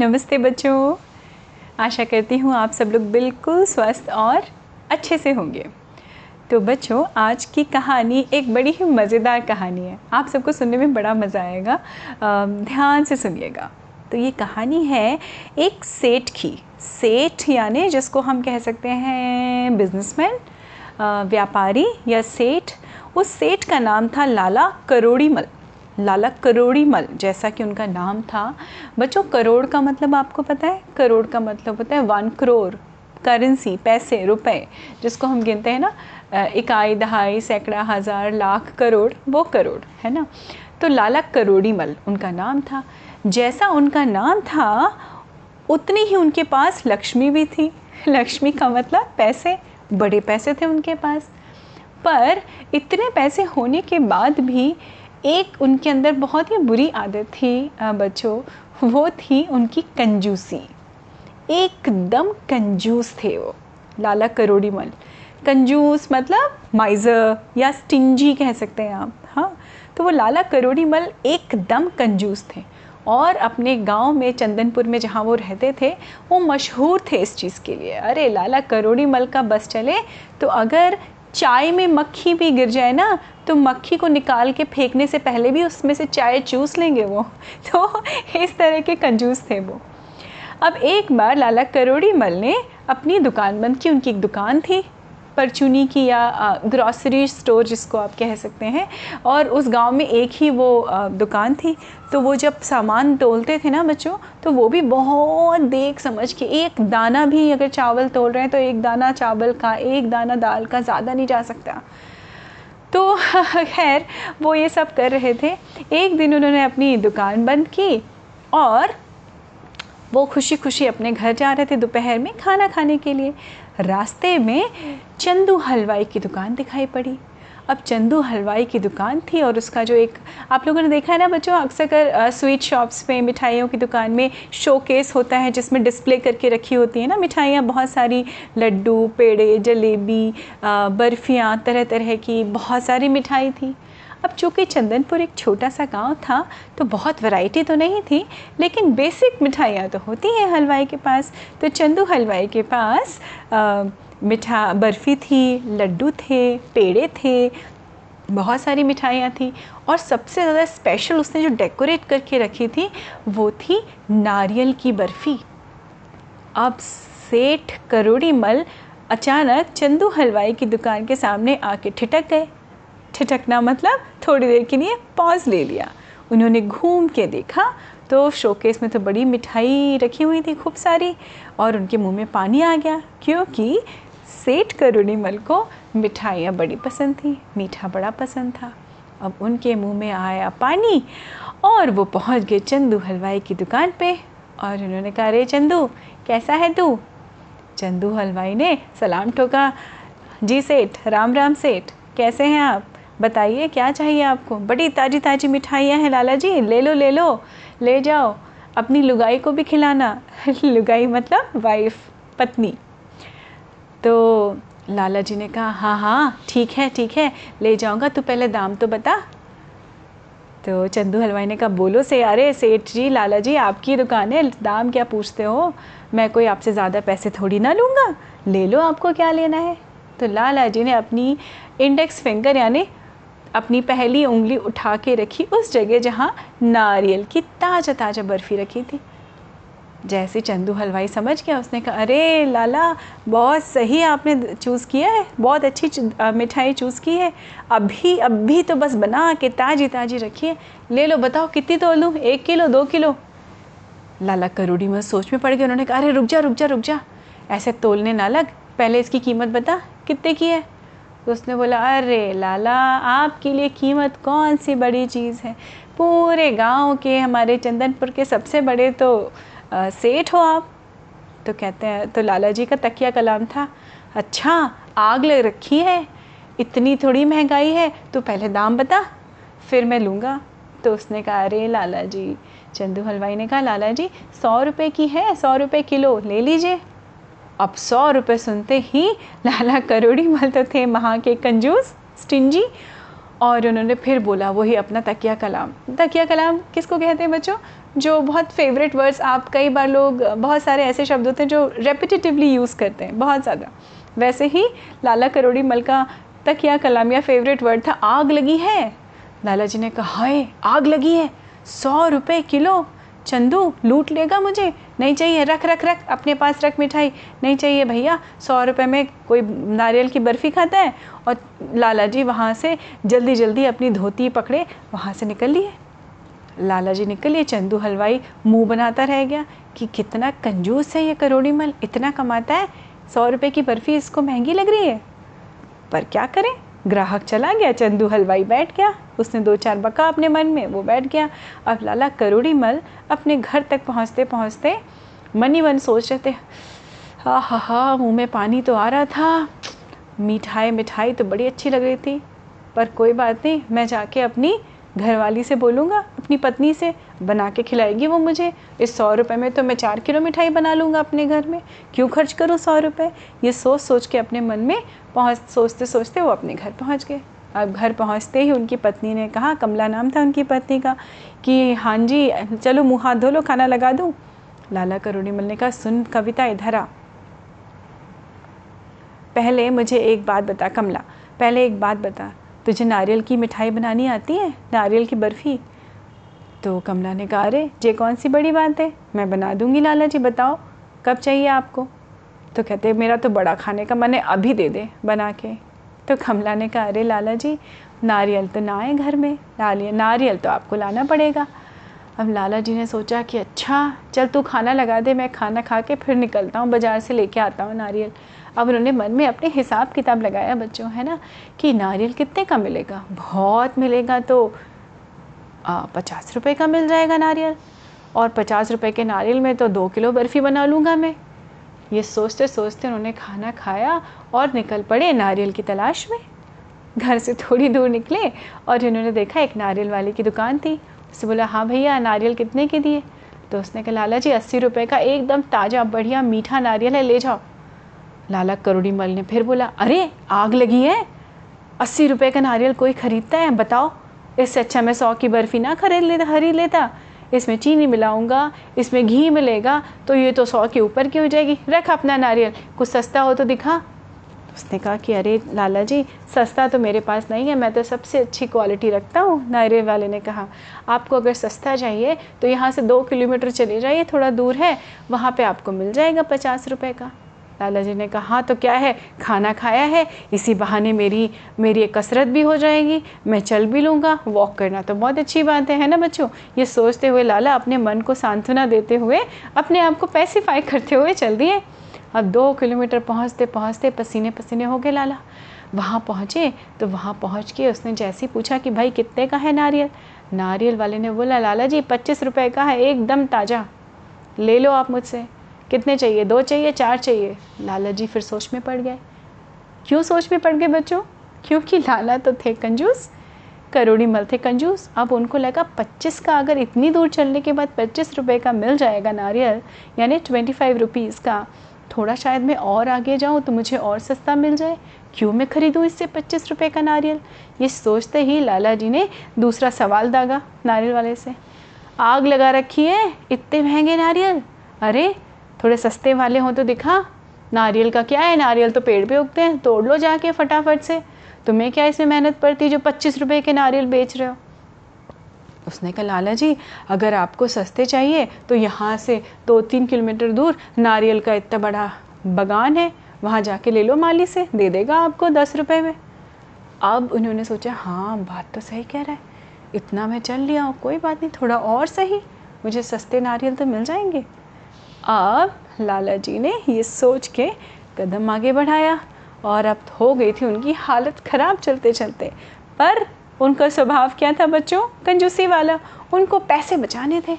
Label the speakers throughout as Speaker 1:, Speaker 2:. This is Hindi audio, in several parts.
Speaker 1: नमस्ते बच्चों। आशा करती हूँ आप सब लोग बिल्कुल स्वस्थ और अच्छे से होंगे। तो बच्चों, आज की कहानी एक बड़ी ही मज़ेदार कहानी है। आप सबको सुनने में बड़ा मज़ा आएगा। ध्यान से सुनिएगा। तो ये कहानी है एक सेठ की। सेठ यानी जिसको हम कह सकते हैं बिजनेसमैन व्यापारी या सेठ। उस सेठ का नाम था लाला करोड़ीमल। लाला करोड़ी मल, जैसा कि उनका नाम था। बच्चों, करोड़ का मतलब आपको पता है? करोड़ का मतलब होता है वन करोड़ करेंसी पैसे, रुपए, जिसको हम गिनते हैं ना इकाई, दहाई, सैकड़ा, हज़ार, लाख, करोड़, वो करोड़, है ना? तो लाला करोड़ी मल उनका नाम था। जैसा उनका नाम था, उतनी ही उनके पास लक्ष्मी भी थी। लक्ष्मी का मतलब पैसे, बड़े पैसे थे उनके पास। पर इतने पैसे होने के बाद भी एक उनके अंदर बहुत ही बुरी आदत थी बच्चों, वो थी उनकी कंजूसी। एकदम कंजूस थे वो, लाला करोड़ी मल कंजूस मतलब माइज़र या स्टिंजी कह सकते हैं आप हाँ? तो वो लाला करोड़ी मल एकदम कंजूस थे और अपने गाँव में, चंदनपुर में जहाँ वो रहते थे, वो मशहूर थे इस चीज़ के लिए। अरे, लाला करोड़ी मल का बस चले तो अगर चाय में मक्खी भी गिर जाए ना तो मक्खी को निकाल के फेंकने से पहले भी उसमें से चाय चूस लेंगे वो। तो इस तरह के कंजूस थे वो। अब एक बार लाला करोड़ी मल ने अपनी दुकान बंद की, उनकी एक दुकान थी। परचूनी की या ग्रॉसरी स्टोर जिसको आप कह सकते हैं, और उस गाँव में एक ही वो दुकान थी तो वो जब सामान तोलते थे ना बच्चों तो वो भी बहुत देख समझ के, एक दाना भी अगर चावल तोल रहे हैं तो एक दाना चावल का, एक दाना दाल का ज़्यादा नहीं जा सकता। तो खैर, वो ये सब कर रहे थे। एक दिन उन्होंने अपनी दुकान बंद की, और वो खुशी खुशी अपने घर जा रहे थे दोपहर में खाना खाने के लिए। रास्ते में चंदू हलवाई की दुकान दिखाई पड़ी। अब चंदू हलवाई की दुकान थी और उसका जो एक, आप लोगों ने देखा है ना बच्चों, अक्सर कर स्वीट शॉप्स में, मिठाइयों की दुकान में शोकेस होता है, जिसमें डिस्प्ले करके रखी होती है ना मिठाइयाँ, बहुत सारी लड्डू, पेड़े, जलेबी बर्फ़ियाँ तरह तरह की बहुत सारी मिठाई थी। अब चूँकि चंदनपुर एक छोटा सा गाँव था तो बहुत वैरायटी तो नहीं थी, लेकिन बेसिक मिठाइयाँ तो होती हैं हलवाई के पास। तो चंदू हलवाई के पास मिठा, बर्फ़ी थी, लड्डू थे, पेड़े थे, बहुत सारी मिठाइयाँ थी। और सबसे ज़्यादा स्पेशल उसने जो डेकोरेट करके रखी थी, वो थी नारियल की बर्फ़ी। अब सेठ करोड़ी मल अचानक चंदू हलवाई की दुकान के सामने आके ठिटक गए। ठिठकना मतलब थोड़ी देर के लिए पॉज ले लिया। उन्होंने घूम के देखा तो शोकेस में तो बड़ी मिठाई रखी हुई थी खूब सारी और उनके मुँह में पानी आ गया क्योंकि सेठ करुणीमल को मिठाइयाँ बड़ी पसंद थी, मीठा बड़ा पसंद था। अब उनके मुँह में आया पानी और वो पहुँच गए चंदू हलवाई की दुकान पे और उन्होंने कहा, अरे चंदू, कैसा है तू? चंदू हलवाई ने सलाम ठोका, जी सेठ, राम राम सेठ, कैसे हैं आप? बताइए, क्या चाहिए आपको? बड़ी ताज़ी ताज़ी मिठाइयाँ हैं लाला जी ले लो ले लो। ले जाओ। अपनी लुगाई को भी खिलाना। लुगाई मतलब वाइफ पत्नी। तो लाला जी ने कहा हाँ हाँ ठीक है ठीक है। ले जाऊँगा, तू पहले दाम तो बता। तो चंदू हलवाई ने कहा, बोलो से अरे सेठ जी लाला जी आपकी दुकान है, दाम क्या पूछते हो? मैं कोई आपसे ज़्यादा पैसे थोड़ी ना लूँगा। ले लो, आपको क्या लेना है? तो लाला जी ने अपनी इंडेक्स फिंगर यानी अपनी पहली उंगली उठा के रखी उस जगह जहाँ नारियल की ताज़ा ताज़ा बर्फ़ी रखी थी। जैसे चंदू हलवाई समझ गया, उसने कहा, अरे लाला, बहुत सही आपने चूज़ किया है, बहुत अच्छी मिठाई चूज़ की है। अभी अभी तो बस बना के ताज़ी ताज़ी रखी है। ले लो, बताओ कितनी तो लूँ? एक किलो, दो किलो? लाला करोड़ी में सोच में पड़ गया उन्होंने कहा, अरे रुक जा रुक जा रुक जा। ऐसे तोलने ना लग। पहले इसकी कीमत बता, कितने की है? तो उसने बोला, अरे लाला, आपके लिए कीमत कौन सी बड़ी चीज़ है? पूरे गाँव के हमारे चंदनपुर के सबसे बड़े तो सेठ हो आप। तो कहते हैं तो लाला जी का तकिया कलाम था। अच्छा आग लग रखी है, इतनी थोड़ी महँगाई है तो पहले दाम बता, फिर मैं लूँगा। तो उसने कहा, अरे लाला जी चंदू हलवाई ने कहा लाला जी सौ रुपये की है, सौ रुपये किलो, ले लीजिए। अब सौ रुपये सुनते ही लाला करोड़ी मल तो थे वहाँ के कंजूस, स्टिंजी। और उन्होंने फिर बोला, वही अपना तकिया कलाम। तकिया कलाम किसको कहते हैं बच्चों? जो बहुत फेवरेट वर्ड्स आप कई बार लोग, बहुत सारे ऐसे शब्द होते हैं जो रेपिटेटिवली यूज़ करते हैं, बहुत ज़्यादा। वैसे ही लाला करोड़ी मल का तकिया कलामिया फेवरेट वर्ड था, आग लगी है। लाला जी ने कहा, हाय, आग लगी है, सौ रुपये किलो चंदू, लूट लेगा मुझे। नहीं चाहिए, रख रख रख, अपने पास रख मिठाई। नहीं चाहिए भैया, सौ रुपये में कोई नारियल की बर्फ़ी खाता है और लाला जी वहाँ से जल्दी जल्दी अपनी धोती पकड़े, वहाँ से निकल लिए। लाला जी निकल लिए, चंदू हलवाई मुँह बनाता रह गया कि कितना कंजूस है ये करोड़ी मल, इतना कमाता है, सौ रुपये की बर्फ़ी इसको महँगी लग रही है। पर क्या करें? ग्राहक चला गया, चंदू हलवाई बैठ गया। उसने दो चार बका अपने मन में, वो बैठ गया। अब लाला करोड़ी मल अपने घर तक पहुँचते पहुँचते ही मन सोच रहे थे, हा हा हा, मुँह में पानी तो आ रहा था। मिठाई मिठाई तो बड़ी अच्छी लग रही थी, पर कोई बात नहीं, मैं जाके अपनी घरवाली से बोलूँगा, अपनी पत्नी से बना के खिलाएगी वो मुझे। इस सौ रुपये में तो मैं चार किलो मिठाई बना लूँगा अपने घर में। क्यों खर्च करूँ सौ रुपये ये सोच सोच के अपने मन में पहुँच, सोचते सोचते वो अपने घर पहुँच गए। अब घर पहुँचते ही उनकी पत्नी ने कहा, कमला नाम था उनकी पत्नी का, कि हाँ जी, चलो मुँह हाथ धो लो, खाना लगा दूँ। लाला करोड़ी मल ने कहा, सुन कविता, इधर आ। पहले मुझे एक बात बता कमला, पहले एक बात बता। तुझे नारियल की मिठाई बनानी आती है? नारियल की बर्फ़ी? तो कमला ने कहा, अरे, ये कौन सी बड़ी बात है? मैं बना दूँगी, लाला जी, बताओ, कब चाहिए आपको? तो कहते मेरा तो बड़ा खाने का मन है, अभी दे दे, बना के। तो कमला ने कहा, अरे, लाला जी, नारियल तो ना है घर में। नारियल नारियल तो आपको लाना पड़ेगा। अब लाला जी ने सोचा कि अच्छा चल तू खाना लगा दे, मैं खाना खा के फिर निकलता हूँ, बाज़ार से लेके आता हूँ नारियल। अब उन्होंने मन में अपने हिसाब किताब लगाया बच्चों, है ना, कि नारियल कितने का मिलेगा? बहुत मिलेगा तो पचास रुपये का मिल जाएगा नारियल। और पचास रुपये के नारियल में तो दो किलो बर्फ़ी बना लूँगा मैं। ये सोचते सोचते उन्होंने खाना खाया और निकल पड़े नारियल की तलाश में। घर से थोड़ी दूर निकले और इन्होंने देखा एक नारियल वाले की दुकान थी। उससे बोला हाँ भैया, नारियल कितने के दिए? तो उसने कहा, लाला जी, अस्सी रुपये का एकदम ताज़ा, बढ़िया, मीठा नारियल है, ले जाओ। लाला करोड़ी मल ने फिर बोला, अरे, आग लगी है? अस्सी रुपये का नारियल कोई ख़रीदता है? बताओ। इससे अच्छा मैं सौ की बर्फ़ी ना खरीद लेता खरीद लेता। इसमें चीनी मिलाऊँगा, इसमें घी मिलेगा तो ये तो सौ के ऊपर की हो जाएगी। रख अपना नारियल। कुछ सस्ता हो तो दिखा। उसने कहा कि, अरे लाला जी सस्ता तो मेरे पास नहीं है, मैं तो सबसे अच्छी क्वालिटी रखता हूँ, नायरे वाले ने कहा। आपको अगर सस्ता चाहिए तो यहाँ से दो किलोमीटर चले जाइए, थोड़ा दूर है, वहाँ पे आपको मिल जाएगा पचास रुपये का। लाला जी ने कहा हाँ तो क्या है, खाना खाया है, इसी बहाने मेरी मेरी एक कसरत भी हो जाएगी, मैं चल भी लूँगा वॉक करना तो बहुत अच्छी बात है है ना बच्चों? ये सोचते हुए लाला अपने मन को सांत्वना देते हुए, अपने आप को पैसिफाई करते हुए चल दिए। अब दो किलोमीटर पहुँचते पहुँचते पसीने पसीने हो गए लाला। वहाँ पहुँचे तो वहाँ पहुँच के उसने जैसे ही पूछा कि भाई कितने का है नारियल? नारियल वाले ने बोला, लाला जी, पच्चीस रुपये का है, एकदम ताज़ा। ले लो आप मुझसे। कितने चाहिए? दो चाहिए, चार चाहिए? लाला जी फिर सोच में पड़ गए। क्यों सोच में पड़ गए बच्चों? क्योंकि लाला तो थे कंजूस, करोड़ी मल थे कंजूस। अब उनको लगा पच्चीस का अगर इतनी दूर चलने के बाद पच्चीस रुपये का मिल जाएगा नारियल, यानी ट्वेंटी फाइव रुपीज़ का थोड़ा शायद मैं और आगे जाऊँ तो मुझे और सस्ता मिल जाए? क्यों मैं ख़रीदूँ इससे पच्चीस रुपये का नारियल? ये सोचते ही लाला जी ने दूसरा सवाल दागा नारियल वाले से। आग लगा रखी है? इतने महँगे नारियल? अरे, थोड़े सस्ते वाले हों तो दिखा। नारियल का क्या है? नारियल तो पेड़ पे उगते हैं, तोड़ लो जाके फटाफट से। तुम्हें क्या इसमें मेहनत पड़ती जो पच्चीस रुपये के नारियल बेच रहे हो? उसने कहा, लाला जी, अगर आपको सस्ते चाहिए तो यहाँ से दो तीन किलोमीटर दूर नारियल का इतना बड़ा बगान है, वहाँ जाके ले लो माली से, दे देगा आपको दस रुपये में। अब उन्होंने सोचा हाँ बात तो सही कह रहा है। इतना मैं चल लिया हूँ, कोई बात नहीं, थोड़ा और सही। मुझे सस्ते नारियल तो मिल जाएँगे। अब लाला जी ने ये सोच के कदम आगे बढ़ाया और अब हो गई थी उनकी हालत ख़राब चलते चलते पर उनका स्वभाव क्या था बच्चों? कंजूसी वाला। उनको पैसे बचाने थे।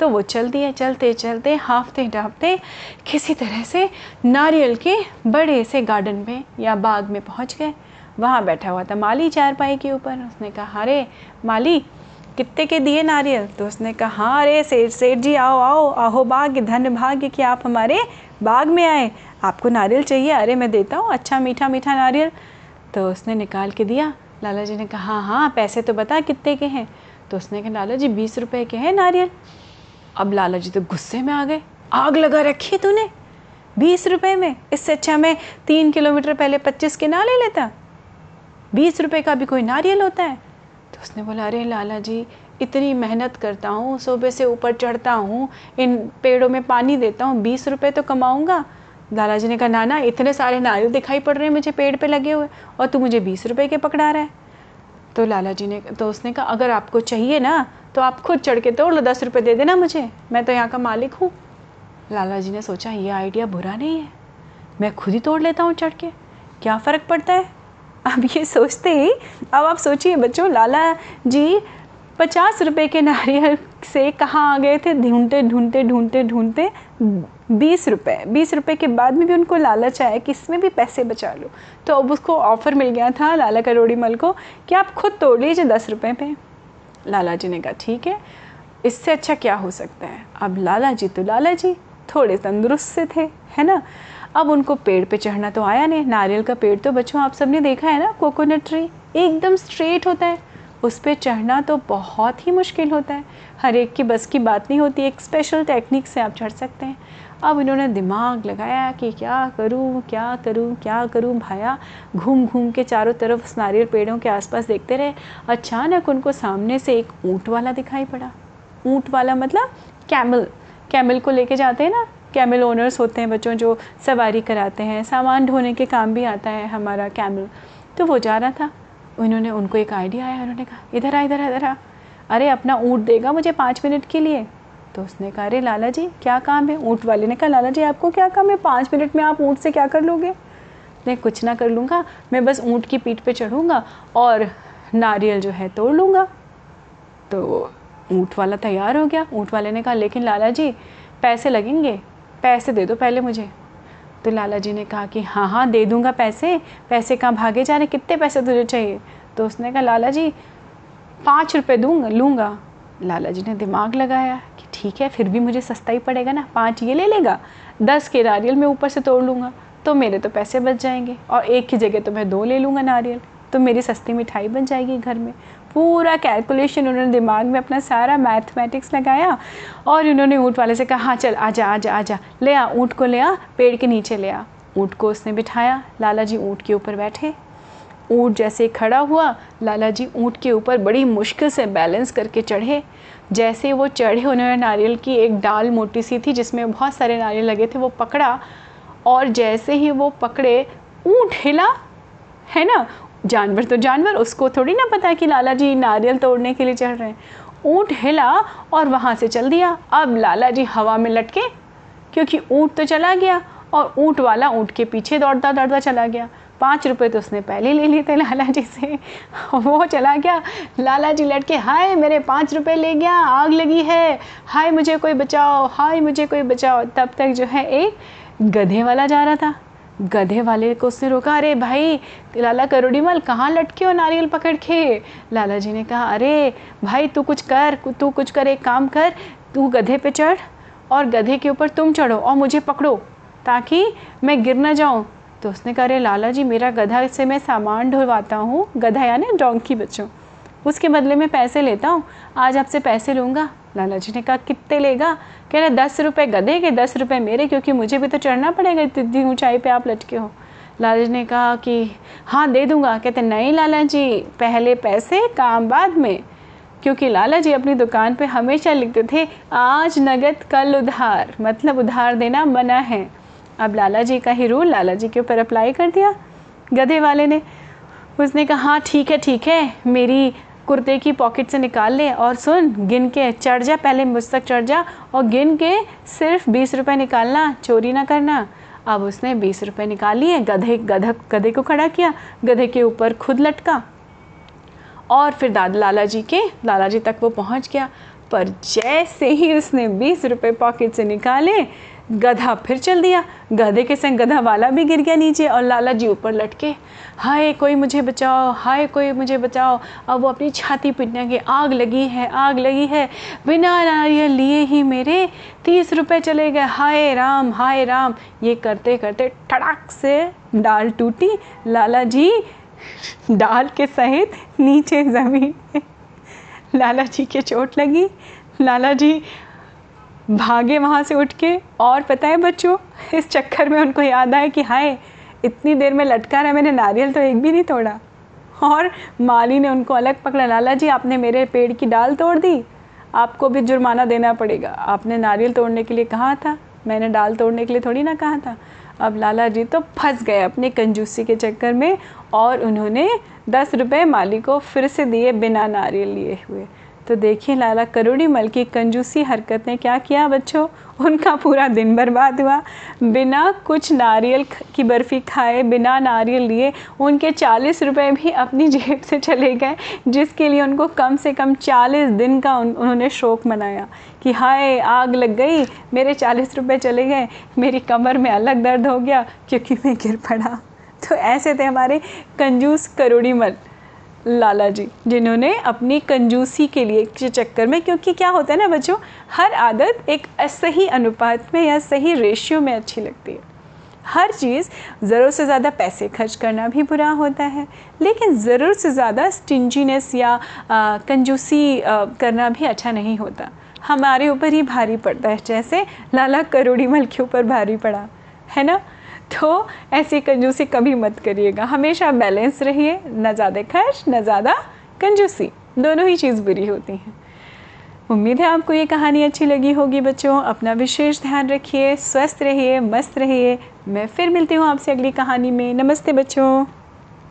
Speaker 1: तो वो चल दिए चलते चलते, हाफते डाफते किसी तरह से नारियल के बड़े से गार्डन में या बाग में पहुँच गए। वहाँ बैठा हुआ था माली चारपाई के ऊपर। उसने कहा, अरे, माली कितने के दिए नारियल? तो उसने कहा हाँ अरे, सेठ सेठ जी, आओ आओ, आहो भाग्य, धन भाग्य कि आप हमारे बाग में आए। आपको नारियल चाहिए, अरे, मैं देता हूँ अच्छा मीठा मीठा नारियल। तो उसने निकाल के दिया। लाला जी ने कहा हाँ पैसे तो बता कितने के हैं? तो उसने कहा लाला जी बीस रुपए के हैं नारियल। अब लाला जी तो गुस्से में आ गए। आग लगा रखी है तूने बीस रुपए में। इससे अच्छा मैं तीन किलोमीटर पहले पच्चीस के ना ले लेता। बीस रुपए का भी कोई नारियल होता है? तो उसने बोला, अरे लाला जी इतनी मेहनत करता हूँ सुबह से ऊपर चढ़ता हूँ, इन पेड़ों में पानी देता हूँ, बीस रुपये तो कमाऊँगा लाला ने कहा, नाना, इतने सारे नारियल दिखाई पड़ रहे हैं, मुझे पेड़ पे लगे हुए, और तू मुझे बीस रुपये के पकड़ा रहा है। तो लाला जी ने तो उसने कहा, अगर आपको चाहिए ना तो आप खुद चढ़ के तोड़ लो, दस रुपये दे देना मुझे, मैं तो यहाँ का मालिक हूँ। लाला जी ने सोचा, ये आइडिया बुरा नहीं है, मैं खुद ही तोड़ लेता हूँ चढ़ के, क्या फ़र्क पड़ता है? अब ये सोचते ही, अब आप सोचिए बच्चों लाला जी पचास रुपए के नारियल से कहाँ आ गए थे, ढूंढते ढूंढते ढूंढते ढूंढते बीस रुपये बीस रुपये के बाद में भी उनको लालच आया कि इसमें भी पैसे बचा लो। तो अब उसको ऑफ़र मिल गया था लाला करोड़ी मल को कि आप खुद तोड़ लीजिए दस रुपये पे। लाला जी ने कहा, ठीक है, इससे अच्छा क्या हो सकता है? अब लाला जी तो लाला जी थोड़े तंदुरुस्त से थे, है ना? अब उनको पेड़ पे चढ़ना तो आया नहीं। नारियल का पेड़ तो बच्चों, आप सबने देखा है ना? कोकोनट ट्री एकदम स्ट्रेट होता है। उस पर चढ़ना तो बहुत ही मुश्किल होता है। हर एक की बस की बात नहीं होती। एक स्पेशल टेक्निक से आप चढ़ सकते हैं। अब इन्होंने दिमाग लगाया कि क्या करूँ क्या करूँ क्या करूँ, भाया, घूम घूम के चारों तरफ़ नारियल पेड़ों के आसपास देखते रहे, अचानक उनको सामने से एक ऊँट वाला दिखाई पड़ा। ऊँट वाला मतलब कैमल कैमल को लेके जाते हैं ना कैमल ओनर्स होते हैं बच्चों जो सवारी कराते हैं, सामान ढोने के काम भी आता है हमारा कैमल तो वो जा रहा था, उन्होंने, उनको एक आइडिया आया, उन्होंने कहा, इधर आ इधर आ इधर आ। अरे, अपना ऊँट देगा मुझे पाँच मिनट के लिए। तो उसने कहा, अरे लाला जी क्या काम है? ऊँट वाले ने कहा लाला जी आपको क्या काम है? पाँच मिनट में आप ऊँट से क्या कर लोगे? नहीं, कुछ ना कर लूँगा। मैं बस ऊँट की पीठ पे चढ़ूँगा और नारियल जो है तोड़ लूँगा। तो ऊँट वाला तैयार हो गया। ऊँट वाले ने कहा, लेकिन लाला जी पैसे लगेंगे? पैसे दे दो पहले मुझे। तो लाला जी ने कहा कि हाँ हाँ दे दूँगा पैसे। पैसे कहाँ भागे जा रहे? कितने पैसे तुझे चाहिए? तो उसने कहा लाला जी पाँच रुपये दूँगा, लूँगा। लाला जी ने दिमाग लगाया। ठीक है, फिर भी मुझे सस्ता ही पड़ेगा ना? पाँच ये ले लेगा? दस के नारियल मैं ऊपर से तोड़ लूँगा। तो मेरे तो पैसे बच जाएँगे। और एक की जगह तो मैं दो ले लूँगा नारियल। तो मेरी सस्ती मिठाई बन जाएगी घर में। पूरा कैलकुलेशन उन्होंने दिमाग में अपना सारा मैथमेटिक्स लगाया और उन्होंने ऊँट वाले से कहा हाँ चल आजा आजा आजा ले आ, ऊँट को ले आ, पेड़ के नीचे ले आ। ऊँट को उसने बिठाया। लाला जी ऊँट के ऊपर बैठे। ऊँट जैसे खड़ा हुआ, लाला जी ऊँट के ऊपर बड़ी मुश्किल से बैलेंस करके चढ़े। जैसे वो चढ़े उन्होंने नारियल की एक डाल मोटी सी थी जिसमें बहुत सारे नारियल लगे थे, वो पकड़ा और जैसे ही वो पकड़े, ऊँट हिला, है ना? जानवर तो जानवर, उसको थोड़ी ना पता कि लाला जी नारियल तोड़ने के लिए चढ़ रहे हैं। ऊँट हिला और वहाँ से चल दिया। अब लाला जी हवा में लटके, क्योंकि ऊँट तो चला गया और ऊँट वाला ऊँट के पीछे दौड़ता दौड़ता चला गया। पाँच रुपए तो उसने पहले ले लिए थे लाला जी से। वो चला गया। लाला जी लटके हाय, मेरे पाँच रुपए ले गया, आग लगी है। हाय, मुझे कोई बचाओ, हाय, मुझे कोई बचाओ। तब तक जो है, एक गधे वाला जा रहा था। गधे वाले को उसने रोका, अरे भाई, लाला करोड़ी मल कहाँ लटके हो नारियल पकड़ के? लाला जी ने कहा, अरे भाई, तू कुछ कर, तू कुछ कर, एक काम कर, तू गधे पे चढ़ और गधे के ऊपर तुम चढ़ो और मुझे पकड़ो ताकि मैं गिर ना जाऊँ। तो उसने कहा, अरे लाला जी, मेरा गधा से मैं सामान ढुलवाता हूँ, गधा यानी डोंकी बच्चों। उसके बदले में पैसे लेता हूँ, आज आपसे पैसे लूँगा। लाला जी ने कहा, कितने लेगा? कह रहे, दस रुपये गधे के, दस रुपये मेरे, क्योंकि मुझे भी तो चढ़ना पड़ेगा इतनी ऊंचाई पे आप लटके हो। लाला जी ने कहा कि हाँ दे दूँगा। कहते, नहीं लाला जी, पहले पैसे, काम बाद में। क्योंकि लाला जी अपनी दुकान पे हमेशा लिखते थे, आज नगद कल उधार। मतलब उधार देना मना है। अब लाला जी का ही रूल लाला जी के ऊपर अप्लाई कर दिया गधे वाले ने। उसने कहा हाँ ठीक है ठीक है, मेरी कुर्ते की पॉकेट से निकाल ले और सुन, गिन के चढ़ जा, पहले मुझ तक चढ़ जा और गिन के सिर्फ़ बीस रुपए निकालना, चोरी ना करना। अब उसने बीस रुपए निकाल लिए, गधे गधा गधे को खड़ा किया, गधे के ऊपर खुद लटका। और फिर दादा, लाला जी के, लाला जी तक वो पहुँच गया। पर जैसे ही उसने बीस रुपए पॉकेट से निकाले गधा फिर चल दिया। गधे के संग गधा वाला भी गिर गया नीचे और लाला जी ऊपर लटके। हाय, कोई मुझे बचाओ, हाय, कोई मुझे बचाओ। अब वो अपनी छाती पीटने के आग लगी है, आग लगी है। बिना नारियल लिए ही मेरे तीस रुपए चले गए। हाय राम हाय राम। ये करते करते ठड़ाक से डाल टूटी। लाला जी डाल के सहित नीचे ज़मीन। लाला जी के चोट लगी। लाला जी भागे वहाँ से उठ के। और पता है बच्चों, इस चक्कर में उनको याद आया कि हाय, इतनी देर में लटका रहा मैंने, नारियल तो एक भी नहीं तोड़ा। और माली ने उनको अलग पकड़ा, लाला जी, आपने मेरे पेड़ की डाल तोड़ दी? आपको भी जुर्माना देना पड़ेगा। आपने नारियल तोड़ने के लिए कहा था, मैंने डाल तोड़ने के लिए थोड़ी ना कहा था। अब लाला जी तो फंस गए अपने कंजूसी के चक्कर में, और उन्होंने दस रुपये माली को फिर से दिए बिना नारियल लिए हुए। तो देखिए लाला करोड़ी मल की कंजूसी हरकत ने क्या किया बच्चों? उनका पूरा दिन बर्बाद हुआ। बिना कुछ नारियल की बर्फ़ी खाए बिना नारियल लिए उनके चालीस रुपए भी अपनी जेब से चले गए जिसके लिए उनको कम से कम चालीस दिन का उन, उन्होंने शोक मनाया कि हाय आग लग गई मेरे चालीस रुपए चले गए मेरी कमर में अलग दर्द हो गया क्योंकि मैं गिर पड़ा। तो ऐसे थे हमारे कंजूस करोड़ी मल। लाला जी जिन्होंने अपनी कंजूसी के लिए के चक्कर में क्योंकि क्या होता है ना बच्चों हर आदत एक सही अनुपात में या सही रेशियो में अच्छी लगती है। हर चीज़ ज़रूरत से ज़्यादा पैसे खर्च करना भी बुरा होता है लेकिन ज़रूरत से ज़्यादा स्टिंजीनेस या आ, कंजूसी आ, करना भी अच्छा नहीं होता। हमारे ऊपर ही भारी पड़ता है जैसे लाला करोड़ी मल के ऊपर भारी पड़ा है ना? तो ऐसी कंजूसी कभी मत करिएगा। हमेशा बैलेंस रहिए, ना ज़्यादा खर्च, ना ज़्यादा कंजूसी। दोनों ही चीज़ बुरी होती हैं। उम्मीद है आपको ये कहानी अच्छी लगी होगी बच्चों। अपना विशेष ध्यान रखिए, स्वस्थ रहिए, मस्त रहिए। मैं फिर मिलती हूँ आपसे अगली कहानी में। नमस्ते बच्चों।